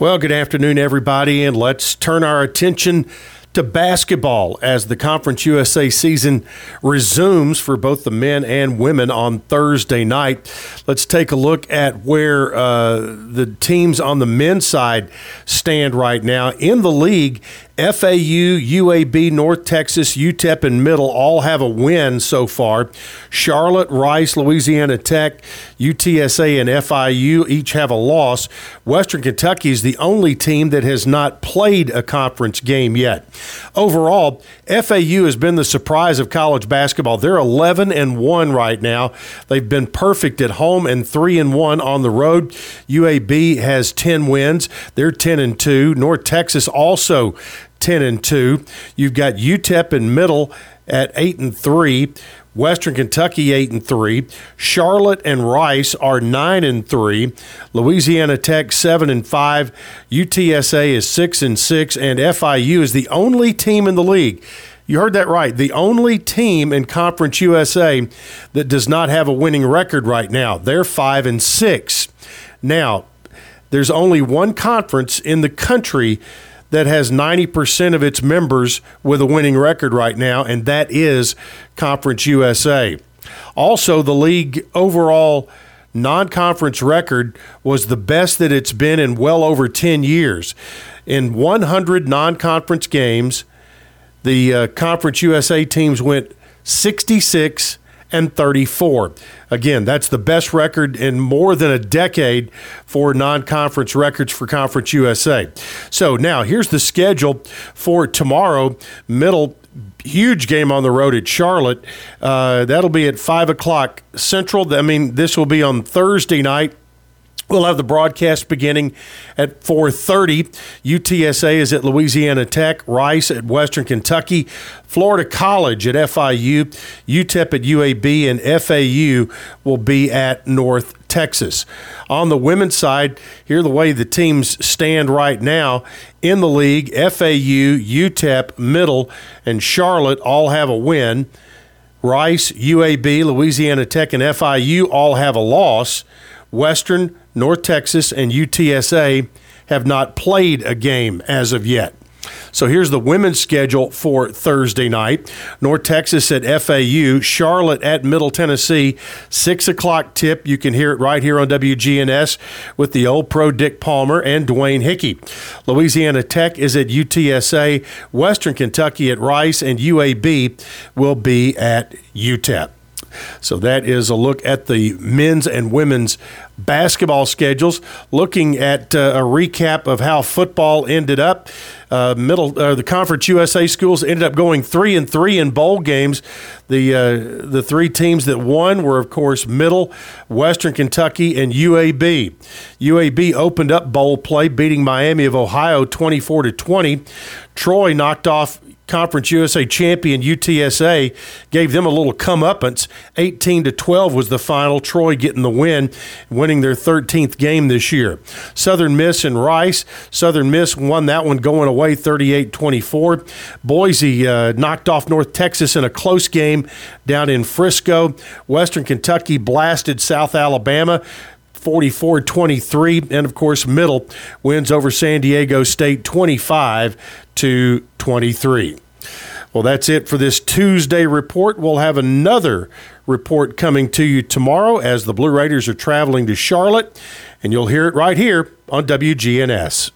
Well, good afternoon, everybody, and let's turn our attention to basketball as the Conference USA season resumes for both the men and women on Thursday night. Let's take a look at where uh, the teams on the men's side stand right now in the league. FAU, UAB, North Texas, UTEP, and Middle all have a win so far. Charlotte, Rice, Louisiana Tech, UTSA, and FIU each have a loss. Western Kentucky is the only team that has not played a conference game yet. Overall, FAU has been the surprise of college basketball. They're 11 and 1 right now. They've been perfect at home and 3 and 1 on the road. UAB has 10 wins. They're 10 and 2. North Texas also 10 and 2. You've got UTEP in middle at 8 and 3. Western Kentucky 8 and 3. Charlotte and Rice are 9 and 3. Louisiana Tech 7 and 5. UTSA is 6 and 6 and FIU is the only team in the league you heard that right. The only team in Conference USA that does not have a winning record right now. They're 5 and 6. Now, there's only one conference in the country that has 90% of its members with a winning record right now, and that is Conference USA. Also, the league overall non conference record was the best that it's been in well over 10 years. In 100 non conference games, the uh, Conference USA teams went 66 and 34. Again, that's the best record in more than a decade for non conference records for Conference USA. So now here's the schedule for tomorrow. Middle huge game on the road at Charlotte. Uh, that'll be at five o'clock Central. I mean, this will be on Thursday night. We'll have the broadcast beginning at 4:30. UTSA is at Louisiana Tech, Rice at Western Kentucky, Florida College at FIU, UTEP at UAB, and FAU will be at North Texas. On the women's side, here the way the teams stand right now in the league: FAU, UTEP, Middle, and Charlotte all have a win. Rice, UAB, Louisiana Tech, and FIU all have a loss. Western, North Texas, and UTSA have not played a game as of yet. So here's the women's schedule for Thursday night. North Texas at FAU, Charlotte at Middle Tennessee, 6 o'clock tip. You can hear it right here on WGNS with the old pro Dick Palmer and Dwayne Hickey. Louisiana Tech is at UTSA, Western Kentucky at Rice, and UAB will be at UTEP. So that is a look at the men's and women's basketball schedules. Looking at uh, a recap of how football ended up. Uh, middle uh, the Conference USA schools ended up going three and three in bowl games. The uh, the three teams that won were of course Middle, Western Kentucky, and UAB. UAB opened up bowl play, beating Miami of Ohio twenty four to twenty. Troy knocked off Conference USA champion UTSA gave them a little comeuppance. 18 to 12 was the final. Troy getting the win, winning their 13th game this year. Southern Miss and Rice. Southern Miss won that one going away 38-24. Boise uh, knocked off North Texas in a close game down in Frisco. Western Kentucky blasted South Alabama. 44 23. And of course, Middle wins over San Diego State 25 to 23. Well, that's it for this Tuesday report. We'll have another report coming to you tomorrow as the Blue Raiders are traveling to Charlotte, and you'll hear it right here on WGNS.